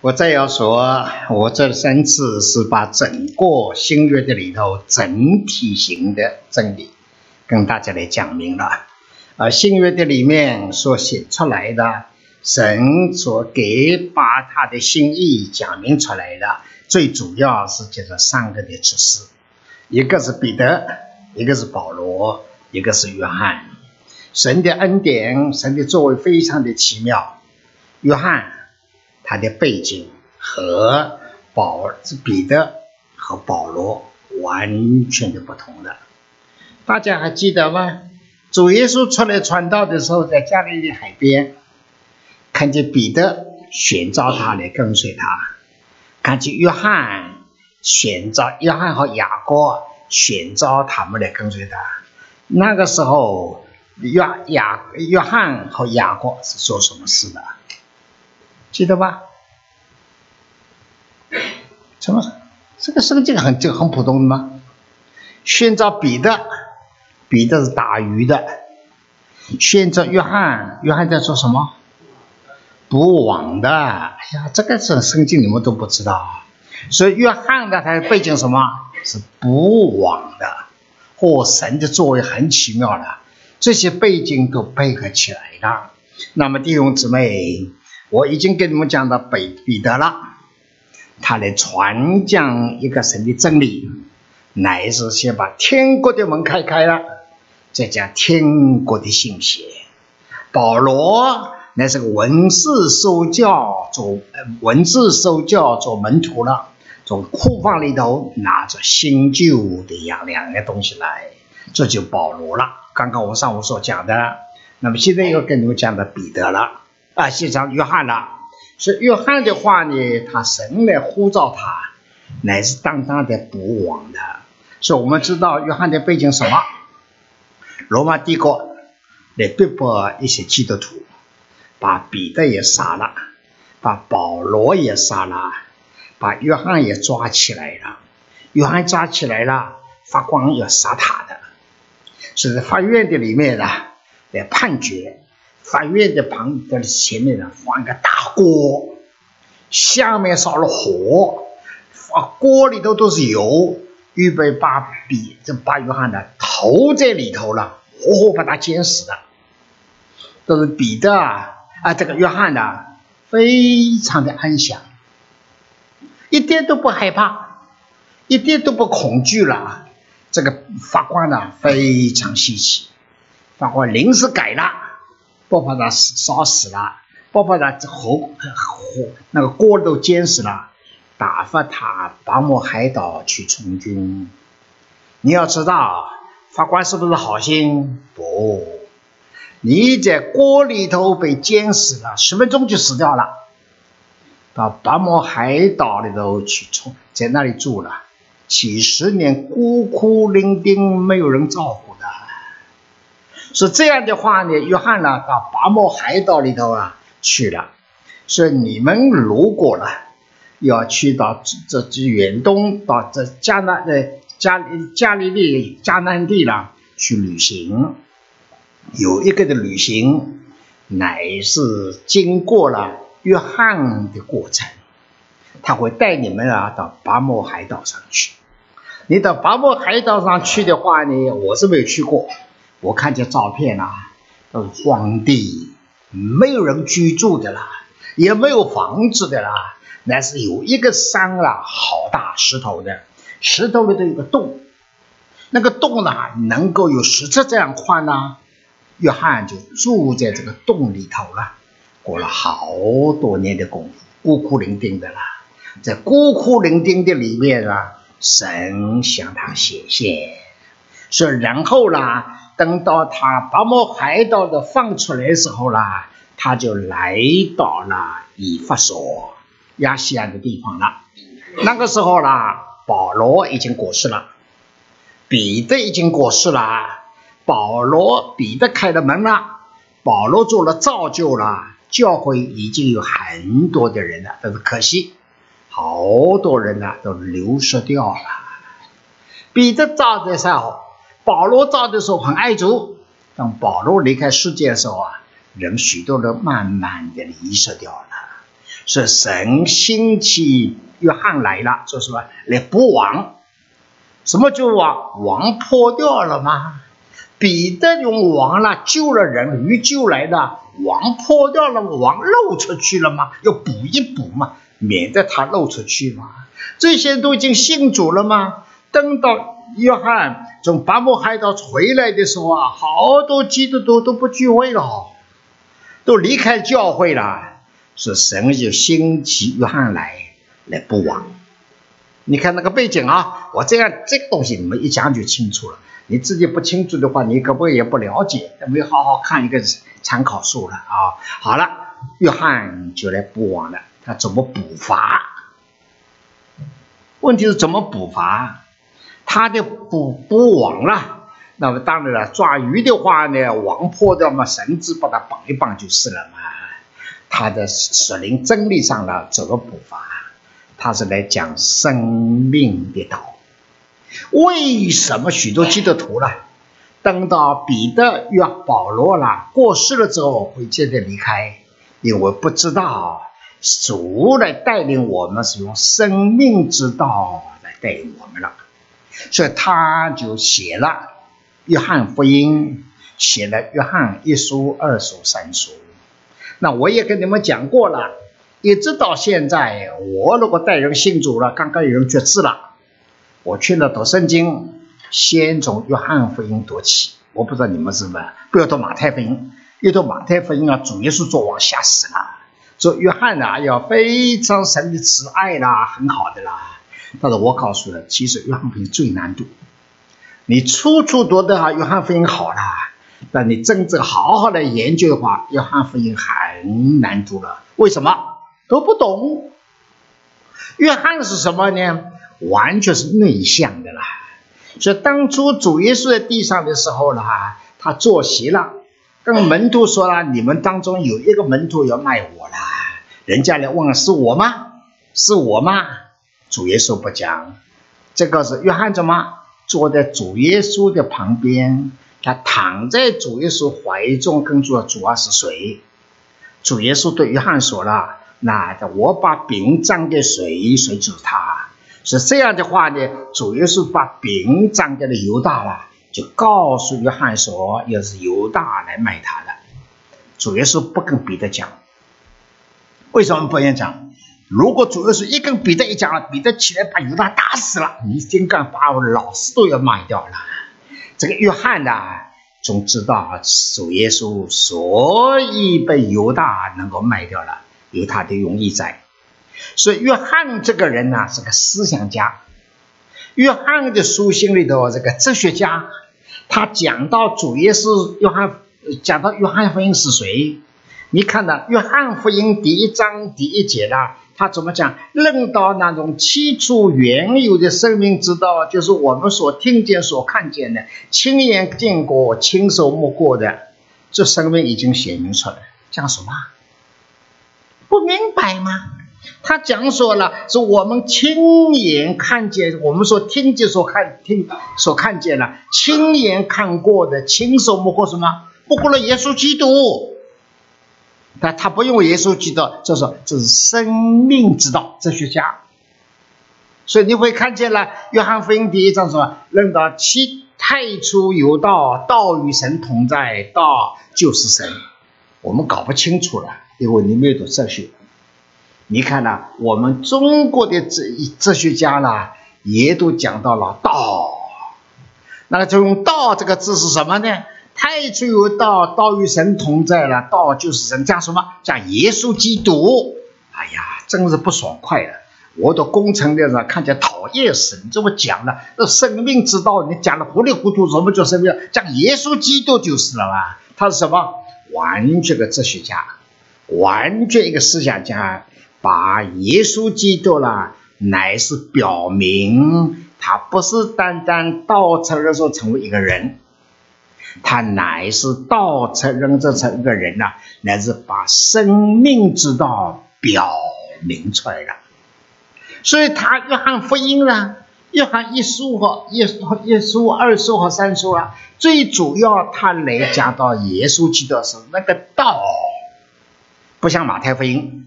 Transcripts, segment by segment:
我再要说，我这三次是把整个新约的里头整体型的真理跟大家来讲明了。而新约的里面所写出来的，神所给把他的心意讲明出来的，最主要是就是三个的指示，一个是彼得，一个是保罗，一个是约翰。神的恩典，神的作为非常的奇妙。约翰。他的背景和保彼得和保罗完全的不同的，大家还记得吗？主耶稣出来传道的时候，在加利利海边，看见彼得选召他来跟随他，看见约翰选召约翰和雅各选召他们来跟随他。那个时候，约雅约翰和雅各是做什么事的？记得吧？什么？这个圣经很就很普通的吗？宣召彼得，彼得是打鱼的；宣召约翰，约翰在做什么？捕网的。哎呀，这个是圣经你们都不知道。所以约翰的他的背景什么？是捕网的。或神的作为很奇妙的，这些背景都配合起来了。那么弟兄姊妹。我已经跟你们讲到北彼得了，他来传讲一个神的真理，乃是先把天国的门开开了，再讲天国的信息。保罗乃是个文字受教做文字受教做门徒了，从库房里头拿着新旧的样两个东西来，这就保罗了。刚刚我们上午所讲的，那么现在又跟你们讲的彼得了。啊，写上约翰了，是约翰的话呢，他神来呼召他，乃是当当的国王的。所以我们知道约翰的背景什么？罗马帝国来逼迫一些基督徒，把彼得也杀了，把保罗也杀了，把约翰也抓起来了。约翰抓起来了，法官要杀他的，是在法院的里面呢来判决。法院的旁的前面呢，放一个大锅，下面烧了火，啊，锅里头都是油，预备把比这把约翰呢投在里头了，活活把他煎死的。都是彼得啊，啊，这个约翰呢，非常的安详，一点都不害怕，一点都不恐惧了。这个法官呢，非常稀奇，法官临时改了。不把他烧死了，不把他火火那个锅都煎死了，打发他拔摩海岛去从军。你要知道，法官是不是好心？不，你在锅里头被煎死了，十分钟就死掉了。到拔摩海岛里头去从，在那里住了几十年，孤苦伶仃，没有人照顾。是这样的话呢，约翰呢到拔摩海岛里头啊去了。说你们如果呢要去到这这远东到这加南呃加加利利加南地啦去旅行，有一个的旅行乃是经过了约翰的过程，他会带你们啊到拔摩海岛上去。你到拔摩海岛上去的话呢，我是没有去过。我看见照片啦，都是荒地，没有人居住的啦，也没有房子的啦，那是有一个山啦，好大石头的，石头里头有个洞，那个洞呢，能够有十尺这样宽呢。约翰就住在这个洞里头了，过了好多年的功夫，孤苦伶仃的啦，在孤苦伶仃的里面啊，神向他显现，说然后啦。等到他把摩海盗的放出来的时候啦，他就来到了以弗所亚细亚的地方了。那个时候啦，保罗已经过世了，彼得已经过世了。保罗、彼得开了门了，保罗做了造就了，教会已经有很多的人了，但是可惜，好多人呢都流失掉了。彼得造的时候。保罗造的时候很爱主，当保罗离开世界的时候啊，人许多人慢慢的离失掉了。是神兴起约翰来了，说什么来补王？什么就王？王破掉了吗？彼得用王了救了人，鱼救来的王破掉了，王漏出去了吗？要补一补嘛，免得他漏出去嘛。这些都已经信主了吗？等到约翰从巴姆海岛回来的时候啊，好多基督徒都不聚会了，都离开教会了。是神就兴起约翰来来布王。你看那个背景啊，我这样这个东西你们一讲就清楚了。你自己不清楚的话，你可不也不了解，没好好看一个参考书了啊。好了，约翰就来补王了，他怎么补法？问题是怎么补法？他的捕捕网了，那么当然了，抓鱼的话呢，网破掉嘛，绳子把它绑一绑就是了嘛。他的使灵真理上了怎么补法？他是来讲生命的道。为什么许多基督徒了，等到彼得约保罗了过世了之后会接着离开？因为不知道。主来带领我们，是用生命之道来带领我们了，所以他就写了《约翰福音》，写了《约翰一书、二书、三书》。那我也跟你们讲过了，一直到现在，我如果带人信主了，刚刚有人绝志了，我去了读圣经，先从《约翰福音》读起。我不知道你们是不是，不要读《马太福音》，一读《马太福音》啊，主耶稣作王吓死了。说约翰啊，要非常神的慈爱啦，很好的啦。但是我告诉了，其实约翰福音最难读。你处处读的，约翰福音好啦，但你真正好好的研究的话，约翰福音很难读了。为什么？都不懂。约翰是什么呢？完全是内向的啦。所以当初主耶稣在地上的时候呢，他坐席了。跟门徒说了，你们当中有一个门徒要卖我了。人家来问是我吗？是我吗？主耶稣不讲，这个是约翰怎么坐在主耶稣的旁边？他躺在主耶稣怀中，跟主主啊是谁？主耶稣对约翰说了：“那我把饼张给谁，谁就是他。”是这样的话呢？主耶稣把饼张给了犹大了。就告诉约翰说，要是犹大来卖他的，主耶稣不跟彼得讲，为什么不愿讲？如果主耶稣一跟彼得一讲了，彼得起来把犹大打死了，你竟敢把我老师都要卖掉了？这个约翰呢，总知道主耶稣所以被犹大能够卖掉了，有他的用意在。所以约翰这个人呢，是个思想家。约翰的书信里头，这个哲学家。他讲到主耶稣，约翰讲到约翰福音是谁？你看到约翰福音第一章第一节啦，他怎么讲？认到那种起初原有的生命之道，就是我们所听见、所看见的，亲眼见过、亲手摸过的，这生命已经显明出来。讲什么？不明白吗？他讲说了，是我们亲眼看见，我们所听见、所看听、所看见了，亲眼看过的，亲手摸过什么？摸过了耶稣基督。但他不用耶稣基督，就说这是生命之道，哲学家。所以你会看见了，约翰福音第一章说，论到其太初有道，道与神同在，道就是神。我们搞不清楚了，因为你没有读哲学。你看呢？我们中国的哲哲学家呢，也都讲到了道。那就用“道”这个字是什么呢？太初有道，道与神同在了，道就是神。讲什么？讲耶稣基督。哎呀，真是不爽快了！我的工程的人看见讨厌死。你这么讲了，这生命之道，你讲的糊里糊涂，什么叫生命？讲耶稣基督就是了吧？他是什么？完全的哲学家，完全一个思想家。把耶稣基督了，乃是表明他不是单单道成肉身成为一个人，他乃是道成肉身成一个人呐，乃是把生命之道表明出来了。所以他约翰福音呢，约翰一书和一书一书二书和三书啊，最主要他来讲到耶稣基督是那个道，不像马太福音。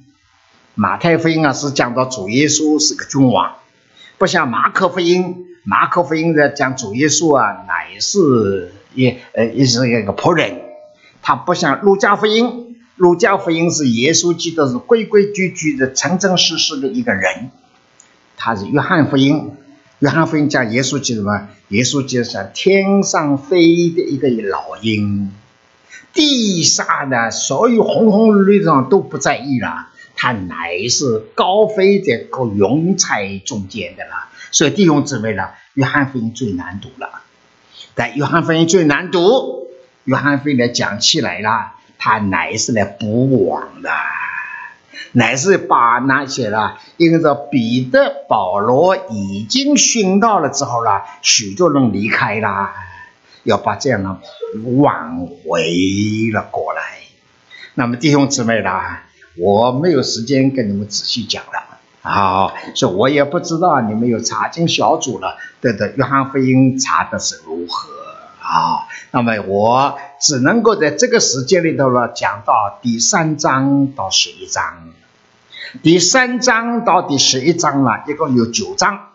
马太福音啊是讲到主耶稣是个君王，不像马可福音，马可福音的讲主耶稣啊乃是也呃也是一个仆人，他不像路加福音，路加福音是耶稣基督是规规矩矩的、诚诚实实的一个人，他是约翰福音。约翰福音讲耶稣基督嘛，耶稣就像天上飞的一个老鹰，地上的所有红红绿绿的都不在意了，他乃是高飞在个云彩中间的了。所以弟兄姊妹呢，约翰福音最难读了。但约翰福音最难读，约翰福音来讲起来了，他乃是来补网的。乃是把那些了，因为说彼得、保罗已经殉道了之后了，许多人离开了，要把这样的挽回了过来。那么弟兄姊妹啦，我没有时间跟你们仔细讲了啊，所以我也不知道你们有查经小组了，对的，约翰福音查的是如何啊？那么我只能够在这个时间里头呢，讲到第三章到十一章。第三章到第十一章了，一共有九章。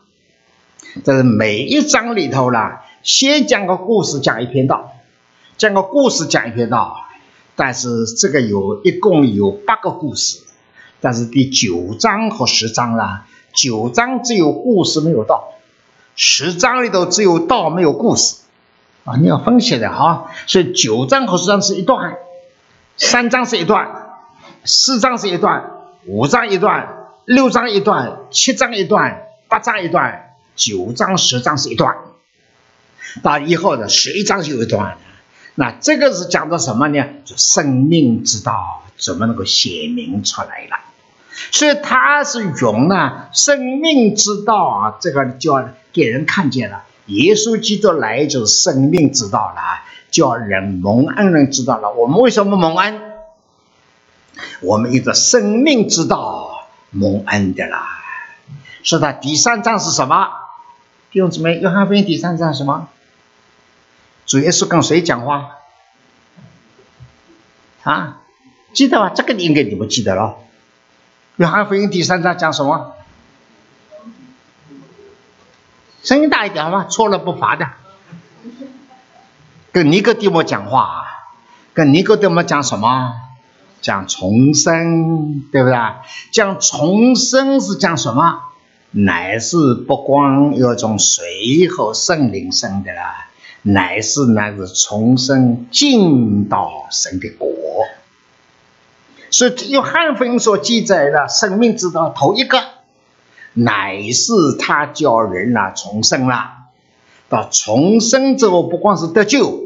这是每一章里头呢，先讲个故事，讲一篇道；讲个故事，讲一篇道。但是这个有一共有八个故事，但是第九章和十章啦，九章只有故事没有道，十章里头只有道没有故事啊！你要分析的哈。所以九章和十章是一段，三章是一段，四章是一段。五章一段，六章一段，七章一段，八章一段，九章十章是一段，到以后的十一章就有一段。那这个是讲的什么呢？就生命之道怎么能够显明出来了？所以他是用呢生命之道啊，这个叫给人看见了。耶稣基督来就是生命之道了，叫人蒙恩人知道了。我们为什么蒙恩？我们一个生命之道蒙恩的啦，是他第三章是什么？弟兄姊妹，约翰福音第三章什么？主耶稣跟谁讲话？啊，记得吧？这个你应该你不记得了。约翰福音第三章讲什么？声音大一点好吗？错了不罚的。跟尼哥底母讲话，跟尼哥底母讲什么？讲重生，对不对？讲重生是讲什么？乃是不光有种水和圣灵生的啦，乃是乃是重生进到神的国。所以用汉文所记载的生命之道头一个，乃是他叫人啊重生了。到重生之后，不光是得救，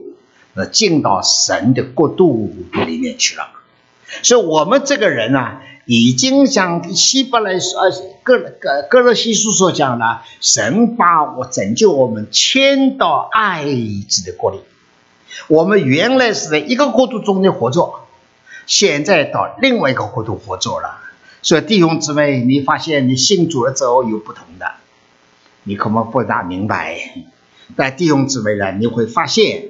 那进到神的国度里面去了。所以我们这个人啊，已经像希伯来说，呃，哥哥哥罗西书所讲的，神把我拯救我们迁到爱子的国里。我们原来是在一个国度中的活着，现在到另外一个国度活着了。所以弟兄姊妹，你发现你信主了之后有不同的，你可能不大明白。但弟兄姊妹呢，你会发现。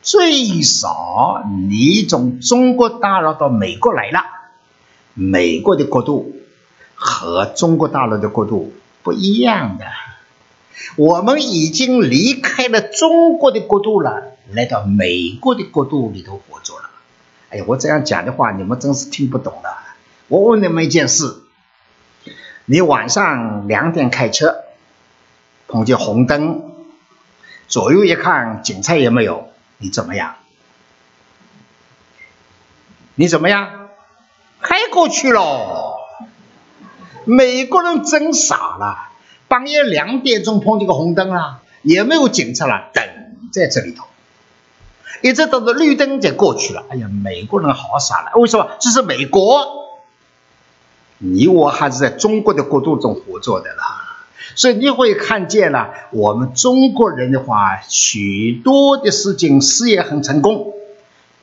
最少你从中国大陆到美国来了，美国的国度和中国大陆的国度不一样的。我们已经离开了中国的国度了，来到美国的国度里头活着了。哎呀，我这样讲的话，你们真是听不懂的。我问你们一件事：你晚上两点开车，碰见红灯，左右一看，警察也没有。你怎么样？你怎么样？开过去了。美国人真傻了，半夜两点钟碰见个红灯啊，也没有警察了，等在这里头，一直等到绿灯才过去了。哎呀，美国人好傻了，为什么？这是美国，你我还是在中国的国度中活着的啦。所以你会看见了，我们中国人的话，许多的事情事业很成功，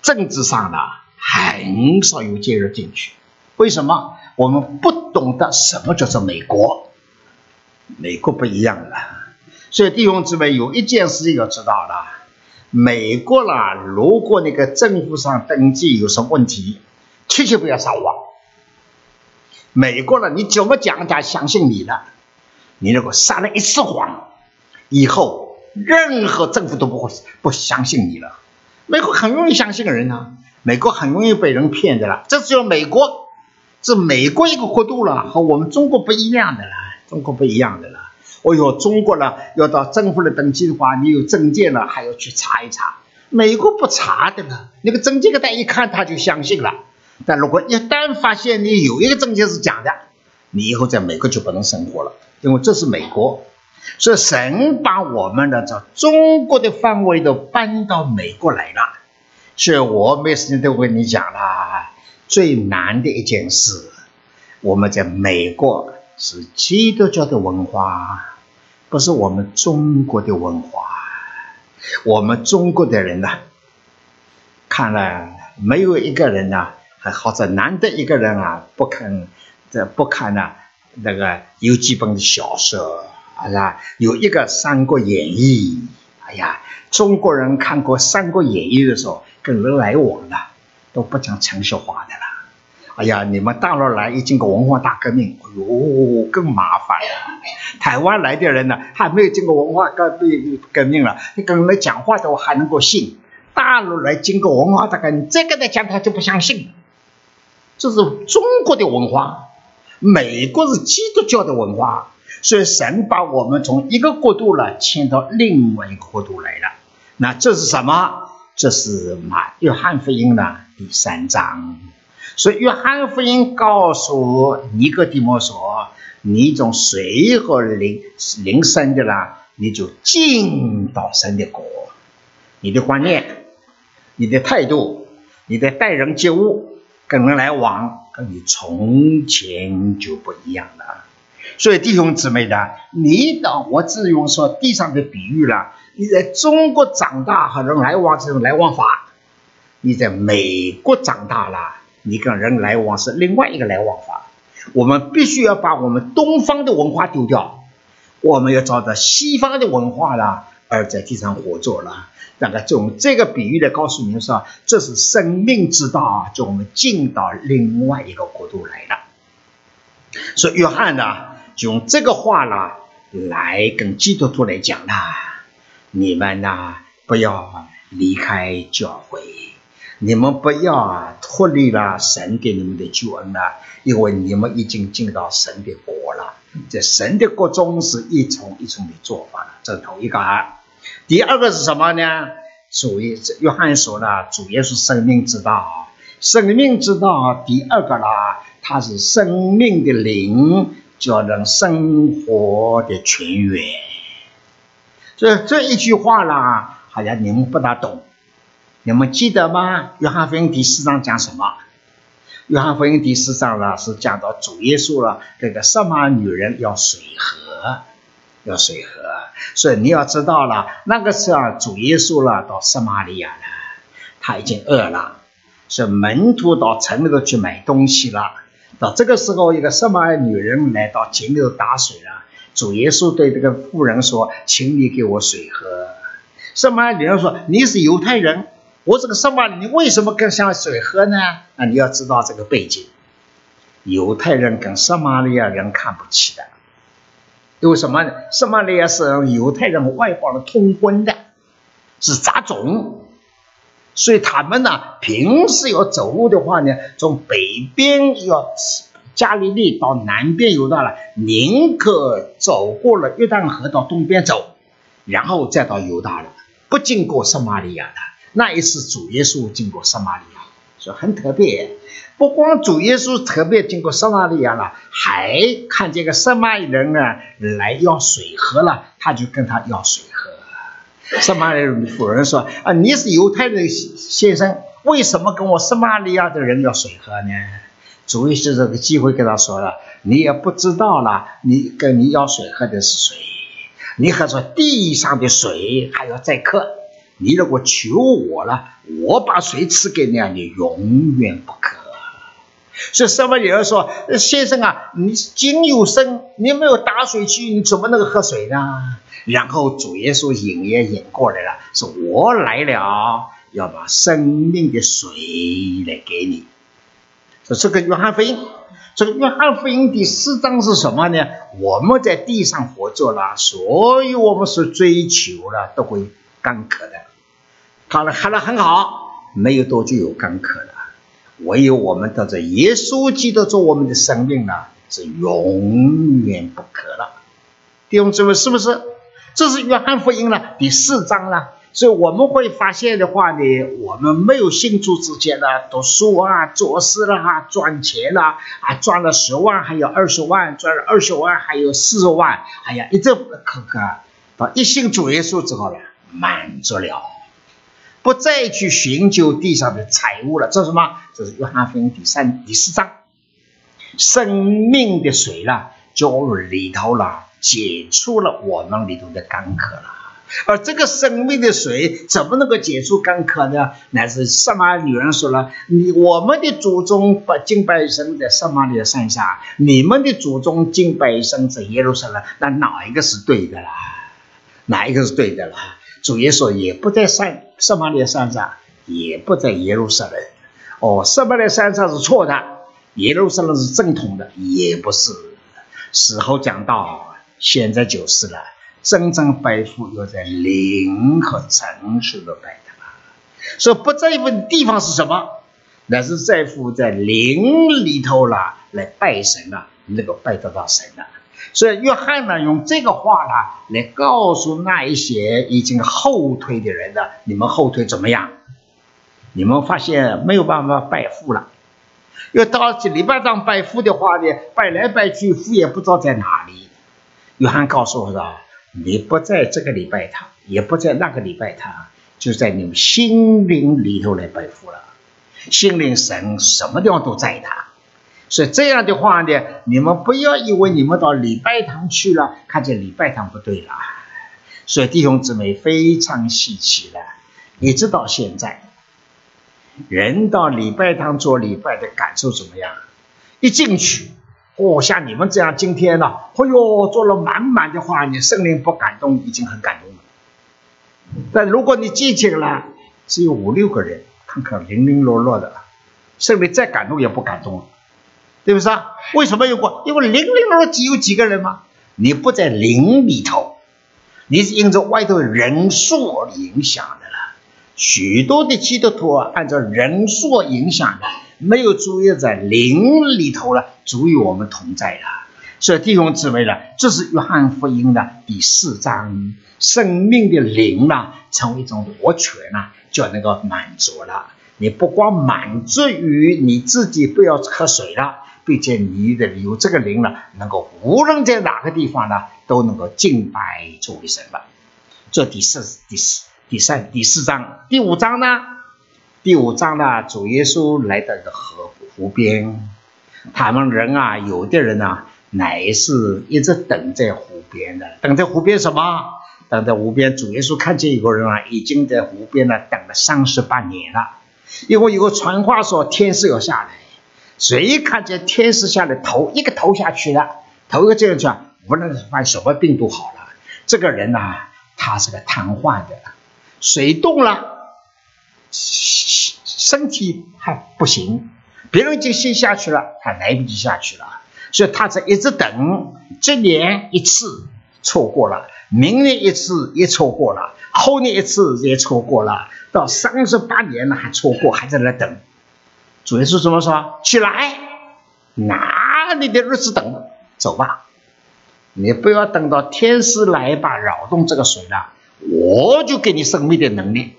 政治上的很少有介入进去。为什么？我们不懂得什么叫做美国，美国不一样了。所以弟兄姊妹有一件事情要知道了：美国啦，如果那个政府上登记有什么问题，切切不要上网。美国了，你怎么讲他相信你了？你如果撒了一次谎，以后任何政府都不会不相信你了。美国很容易相信人啊，美国很容易被人骗的了。这只有美国，是美国一个国度了，和我们中国不一样的了。中国不一样的了。哦哟，中国呢要到政府来登记的话，你有证件了还要去查一查。美国不查的呢，那个证件给他一看他就相信了。但如果一旦发现你有一个证件是假的，你以后在美国就不能生活了，因为这是美国。所以神把我们的这中国的范围都搬到美国来了。所以我没时间都跟你讲了，最难的一件事，我们在美国是基督教的文化。不是我们中国的文化，我们中国的人呢，看了没有一个人呢，或者难得一个人啊，不看这不看呢那个有几本小说，是吧？有一个《三国演义》，哎呀，中国人看过《三国演义》的时候，跟人来往的都不讲城市话的了。哎呀，你们大陆来一经过文化大革命，哎呦，更麻烦了。台湾来的人呢，还没有经过文化革命革命了，你跟人讲话都还能够信。大陆来经过文化大革命，这个的讲他就不相信。这是中国的文化，美国是基督教的文化，所以神把我们从一个国度呢迁到另外一个国度来了。那这是什么？这是马约翰福音的第三章。所以，约翰福音告诉尼哥底摩说：“你从水和灵灵生的啦，你就进到神的国。你的观念、你的态度、你的待人接物、跟人来往，跟你从前就不一样了。所以，弟兄姊妹的，你等我只用说地上的比喻了。你在中国长大和人来往这种来往法，你在美国长大了。”你跟人来往是另外一个来往法，我们必须要把我们东方的文化丢掉，我们要照着西方的文化了，而在地上活着了。那个用这个比喻来告诉你们说，这是生命之道，就我们进到另外一个国度来了。所以约翰呢，就用这个话呢来跟基督徒来讲啦，你们呢不要离开教会。你们不要脱离了神给你们的救恩了，因为你们已经进到神的国了。在神的国中是一重一重的做法，这是头一个。啊第二个是什么呢？主耶约翰说了，主耶稣生命之道，生命之道。第二个啦，它是生命的灵，叫人生活的泉源。这这一句话啦，好像你们不大懂。你们记得吗？约翰福音第四章讲什么？约翰福音第四章呢是讲到主耶稣了，这个什么女人要水喝，要水喝。所以你要知道了，那个时候主耶稣了到撒玛利亚了，他已经饿了，是门徒到城里头去买东西了。到这个时候，一个撒玛利亚女人来到井里头打水了。主耶稣对这个妇人说：“请你给我水喝。”撒玛利亚女人说：“你是犹太人。”我这个撒玛利亚你为什么更想水喝呢？那你要知道这个背景，犹太人跟撒玛利亚人看不起的，为什么呢？撒玛利亚是犹太人和外邦的通婚的，是杂种，所以他们呢，平时要走路的话呢，从北边要加利利到南边游到了，宁可走过了约旦河到东边走，然后再到犹大了，不经过撒玛利亚的。那一次主耶稣经过撒玛利亚，所以很特别。不光主耶稣特别经过撒玛利亚了，还看见个撒玛利人呢来要水喝了，他就跟他要水喝。撒玛利亚妇人说：“啊，你是犹太人先生，为什么跟我撒玛利亚的人要水喝呢？”主耶稣这个机会跟他说了：“你也不知道了，你跟你要水喝的是谁？你喝着地上的水，还要再渴。”你如果求我了，我把水赐给你啊，你永远不渴。所以什么人说，先生啊，你井有深，你没有打水去，你怎么能够喝水呢？然后主耶稣引也引过来了，说我来了，要把生命的水来给你。说这个约翰福音这个约翰福音第四章是什么呢？我们在地上活着了，所有我们所追求的都会干渴的。好了，喝了很好，没有多久有干渴了。唯有我们得着耶稣基督做我们的生命呢，是永远不可了。弟兄姊妹，是不是？这是约翰福音了第四章了。所以我们会发现的话呢，我们没有信主之前呢，读书啊、做事啦、赚钱啦，啊，赚了十万还有二十万，赚了二十万还有四十万，哎呀，一直可可，到一信主耶稣之后呢，满足了，不再去寻求地上的财物了。这是什么？这是约翰福音第三、第四章，生命的水了，就里头了，解除了我们里头的干渴了。而这个生命的水怎么能够解除干渴呢？乃是撒玛女人说了：“你我们的祖宗把敬拜神在撒玛利亚山下，你们的祖宗敬拜神在耶路撒冷，那哪一个是对的啦？哪一个是对的啦？”主耶稣也不在山撒玛利亚山上，也不在耶路撒冷。哦，撒玛利亚山上是错的，耶路撒冷是正统的，也不是。死后讲到，现在就是了。真正拜父要在灵和诚实的拜他，所以不在乎地方是什么，那是在乎在灵里头了来拜神了，能够拜得到神了。所以约翰呢用这个话呢来告诉那一些已经后退的人呢，你们后退怎么样？你们发现没有办法拜父了，要到这礼拜上拜父的话呢，拜来拜去，父也不知道在哪里。约翰告诉我说。你不在这个礼拜堂，也不在那个礼拜堂，就在你们心灵里头来拜父了。心灵神什么地方都在的，所以这样的话呢，你们不要以为你们到礼拜堂去了，看见礼拜堂不对了。所以弟兄姊妹非常稀奇了，一直到现在，人到礼拜堂做礼拜的感受怎么样？一进去。哦，像你们这样今天呢，哎呦，做了满满的话，你圣灵不感动已经很感动了。但如果你进去了，只有五六个人，看看零零落落的，圣灵再感动也不感动了，对不是啊？为什么有过？因为零零落落只有几个人嘛，你不在灵里头，你是因着外头人数而影响的了。许多的基督徒啊按照人数影响的。没有注意在灵里头了，足与我们同在了。所以弟兄姊妹呢，这是约翰福音的第四章，生命的灵呢，成为一种活泉呢，就能够满足了。你不光满足于你自己不要喝水了，并且你的有这个灵了，能够无论在哪个地方呢，都能够敬拜主神了。这第四、第四、第三、第四章，第五章呢？第五章呢，主耶稣来到一个河湖边，他们人啊，有的人呢，乃是一直等在湖边的，等在湖边什么？等在湖边，主耶稣看见一个人啊，已经在湖边呢等了三十八年了。因为有个传话说天使要下来，谁看见天使下来，头一个头下去了，头一个这样讲，无论是犯什么病都好了。这个人呐，他是个瘫痪的，水动了。身体还不行，别人已经先下去了，他来不及下去了，所以他在一直等。今年一次错过了，明年一次也错过了，后年一次也错过了，到三十八年了还错过，还在那等。主耶稣怎么说？起来，拿你的日子等，走吧，你不要等到天师来吧，扰动这个水了，我就给你生命的能力。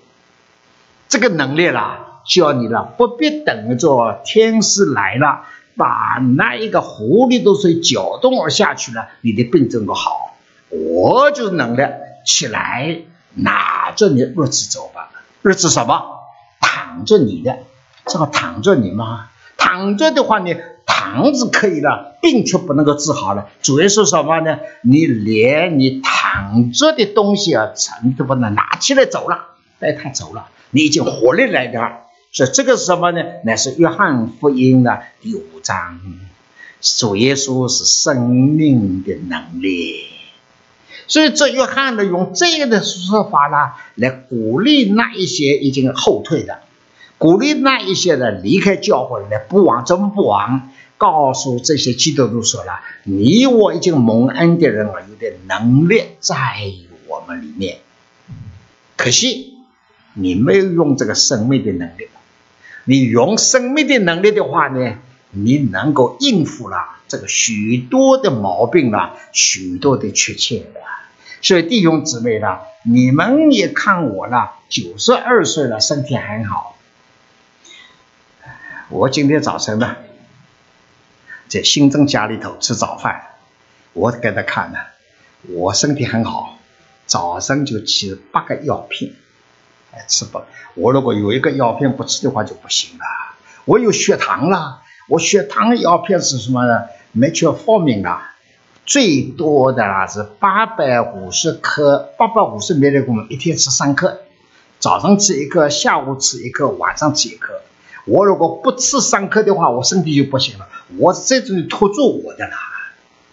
这个能力啦，教你了，不必等着天师来了，把那一个湖里的水搅动而下去了，你的病症都好。我就能力起来，拿着你日子走吧。日子什么？躺着你的，这个躺着你吗？躺着的话呢，躺是可以了，病却不能够治好了。主要是什么呢？你连你躺着的东西啊，全都不能拿起来走了，带他走了。你已经活力来的，所以这个是什么呢？乃是约翰福音的第五章，主耶稣是生命的能力，所以这约翰呢，用这个的说法呢，来鼓励那一些已经后退的，鼓励那一些人离开教会的不往，怎么不往？告诉这些基督徒说了：你我已经蒙恩的人啊，有点能力在我们里面。可惜你没有用这个生命的能力。你用生命的能力的话呢，你能够应付了这个许多的毛病了，许多的缺陷的。所以弟兄姊妹呢，你们也看我了，九十二岁了，身体很好。我今天早晨呢，在新增家里头吃早饭，我给他看呢，我身体很好，早上就吃八个药片。哎吃不，我如果有一个药片不吃的话就不行了。我有血糖了，我血糖药片是什么呢？没缺方明啊，最多的啦是八百五十克，八百五十米粒公，一天吃三克，早上吃一颗，下午吃一颗，晚上吃一颗。我如果不吃三颗的话，我身体就不行了。我这种拖住我的了，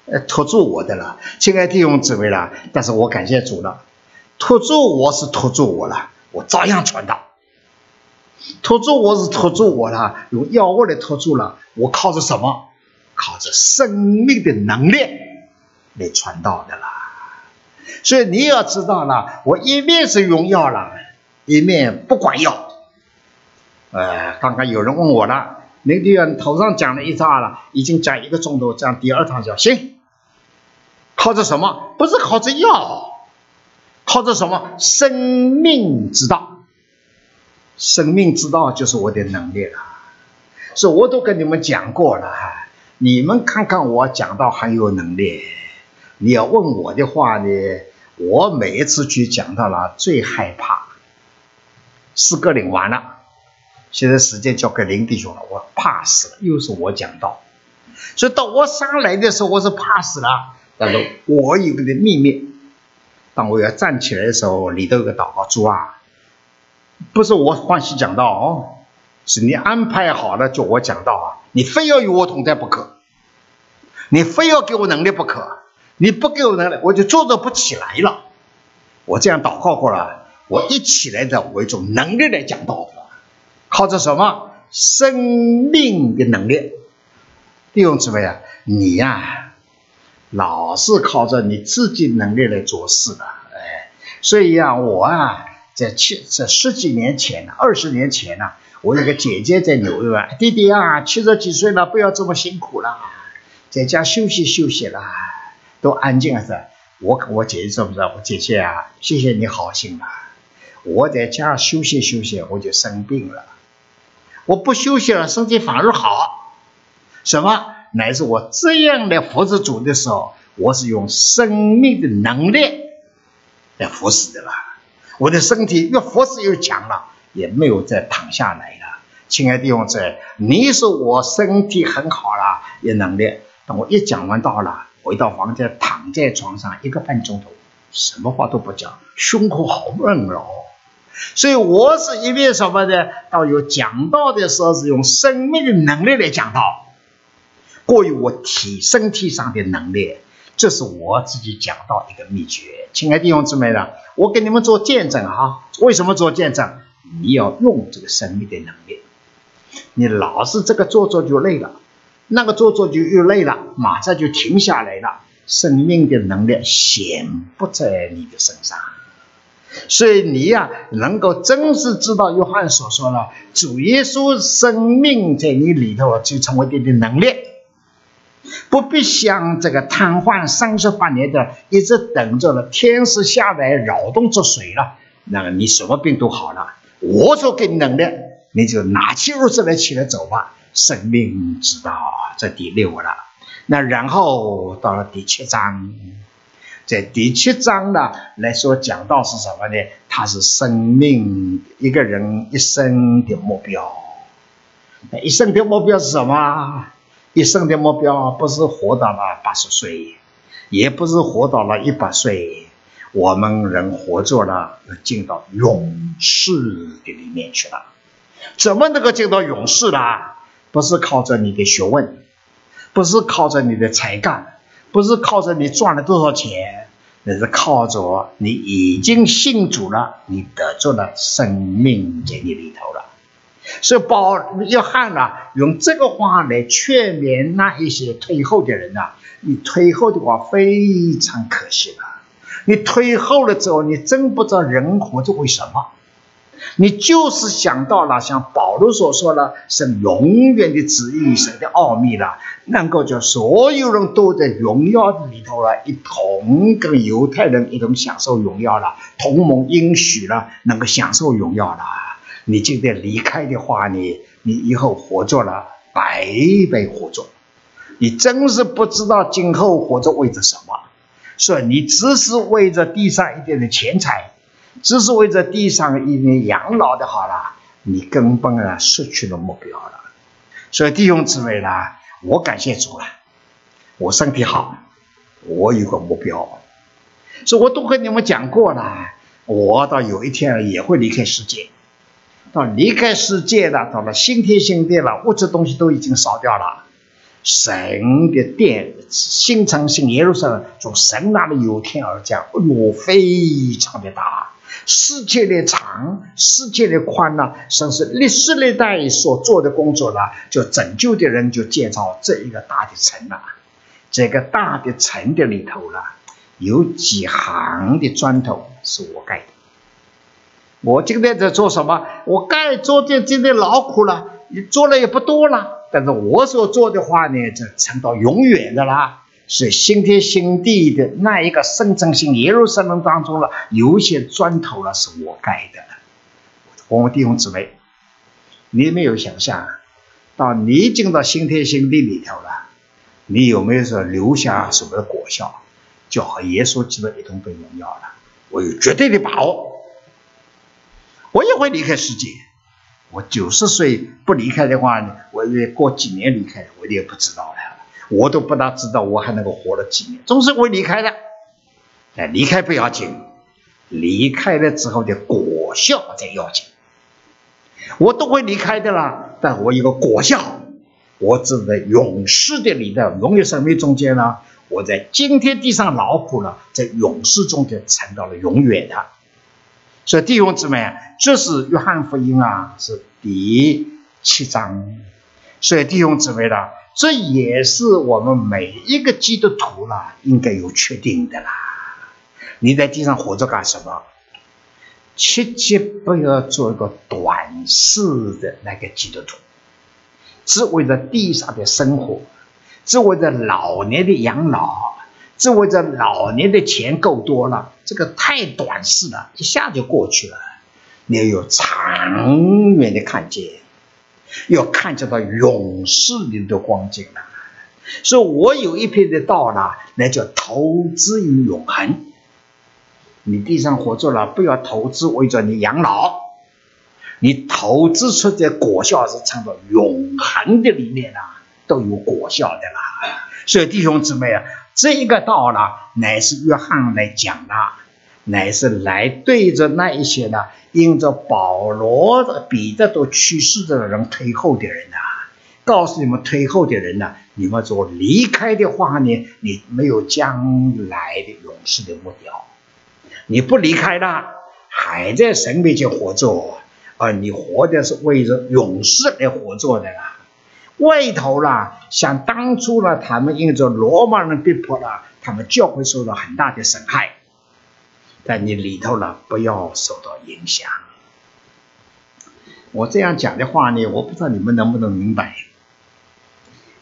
呃，拖住我的了，亲爱的弟兄姊妹啦，但是我感谢主了，拖住我是拖住我了。我照样传道，拖住我是拖住我了，用药物来拖住了。我靠着什么？靠着生命的能力来传道的啦。所以你要知道了，我一面是用药了，一面不管药。呃，刚刚有人问我了，那个头上讲了一趟了，已经讲一个钟头，讲第二趟讲行。靠着什么？不是靠着药。靠着什么生命之道？生命之道就是我的能力了，所以我都跟你们讲过了。你们看看我讲到很有能力，你要问我的话呢，我每一次去讲到了最害怕，四个领完了，现在时间交给林弟兄了，我怕死了，又是我讲道，所以到我上来的时候我是怕死了，但是我有个秘密。当我要站起来的时候，里头有个祷告珠啊，不是我欢喜讲道哦，是你安排好了叫我讲道啊，你非要与我同在不可，你非要给我能力不可，你不给我能力，我就坐着不起来了。我这样祷告过了，我一起来的，我一种能力来讲道，靠着什么生命的能力？弟兄姊妹啊，你呀。老是靠着你自己能力来做事的，哎，所以呀，我啊，在七在十几年前呢，二十年前呢，我有个姐姐在纽约，弟弟啊，七十几岁了，不要这么辛苦了，在家休息休息啦，都安静了。我我姐姐说不是，我姐姐啊，谢谢你好心了，我在家休息休息，我就生病了，我不休息了，身体反而好，什么？乃是我这样的服侍主的时候，我是用生命的能力来服侍的了。我的身体越服侍越强了，也没有再躺下来了。亲爱的弟兄姊妹，你说我身体很好了，有能力。等我一讲完道了，回到房间躺在床上一个半钟头，什么话都不讲，胸口好闷哦。所以我是因为什么呢？到有讲道的时候，是用生命的能力来讲道。过于我体身体上的能力，这是我自己讲到一个秘诀。亲爱的弟兄姊妹呢，我给你们做见证啊！为什么做见证？你要用这个生命的能力。你老是这个做做就累了，那个做做就又累了，马上就停下来了。生命的能力显不在你的身上，所以你呀，能够真实知道约翰所说了，主耶稣生命在你里头，就成为你的能力。不必像这个瘫痪三十八年的，一直等着了天使下来扰动着水了，那你什么病都好了。我说给你能力，你就拿起褥子来起来走吧。生命之道，这第六了。那然后到了第七章，在第七章呢来说讲到是什么呢？它是生命一个人一生的目标。一生的目标是什么？一生的目标不是活到了八十岁，也不是活到了一百岁，我们人活着了，要进到永世的里面去了。怎么能够进到永世呢？不是靠着你的学问，不是靠着你的才干，不是靠着你赚了多少钱，那是靠着你已经信主了，你得着了生命在你里头了。所以保约翰呢，用这个话来劝勉那一些退后的人呐，你退后的话非常可惜了。你退后了之后，你真不知道人活着为什么。你就是想到了像保罗所说的，是永远的旨意，神的奥秘了，能够叫所有人都在荣耀里头了，一同跟犹太人一同享受荣耀了，同盟应许了，能够享受荣耀了。你今天离开的话，呢你以后活着了，白白活着，你真是不知道今后活着为着什么，所以你只是为着地上一点的钱财。只是为在地上一年养老的好了，你根本啊失去了目标了。所以弟兄姊妹呢，我感谢主了，我身体好，我有个目标，所以我都跟你们讲过了，我到有一天也会离开世界，到离开世界了，到了新天新地了，物质东西都已经烧掉了，神的殿，新城新耶路撒冷从神那里由天而降，哎呦，非常的大。世界的长，世界的宽呢？甚至历史历代所做的工作呢？就拯救的人就建造这一个大的城了。这个大的城的里头呢，有几行的砖头是我盖的。我今天在做什么？我盖做的今天劳苦了，你做了也不多了。但是我所做的话呢，就撑到永远的啦。是新天新地的那一个圣城新耶路撒冷当中了，有些砖头了是我盖的。我们弟兄姊妹，你没有想象，到你进到新天新地里头了，你有没有说留下什么果效，就和耶稣基督一同被荣耀了？我有绝对的把握，我也会离开世界。我九十岁不离开的话，我以为过几年离开，我也不知道了。我都不大知道我还能够活了几年，总是会离开的。哎，离开不要紧，离开了之后的果效才要紧。我都会离开的啦，但我有个果效，我只在勇士的里的永远生命中间呢。我在今天地上劳苦了，在勇士中间成到了永远的。所以弟兄姊妹，这是约翰福音啊，是第七章。所以弟兄姊妹啦。这也是我们每一个基督徒啦，应该有确定的啦。你在地上活着干什么？切切不要做一个短视的那个基督徒，只为了地上的生活，只为了老年的养老，只为了老年的钱够多了，这个太短视了，一下就过去了。你要有长远的看见。要看见到永世里的光景了，所以我有一片的道呢，那叫投资于永恒。你地上活着了，不要投资为着你养老，你投资出的果效是创造永恒的里面啊，都有果效的啦。所以弟兄姊妹啊，这一个道呢，乃是约翰来讲的。乃是来对着那一些呢，因着保罗的、彼得都去世的人推后的人呐，告诉你们推后的人呢，你们说离开的话呢，你没有将来的勇士的目标，你不离开了，还在神面前活着，而你活的是为着勇士来活着的啦。外头啦，像当初呢，他们因着罗马人逼迫了，他们教会受到很大的损害。在你里头呢，不要受到影响。我这样讲的话呢，我不知道你们能不能明白。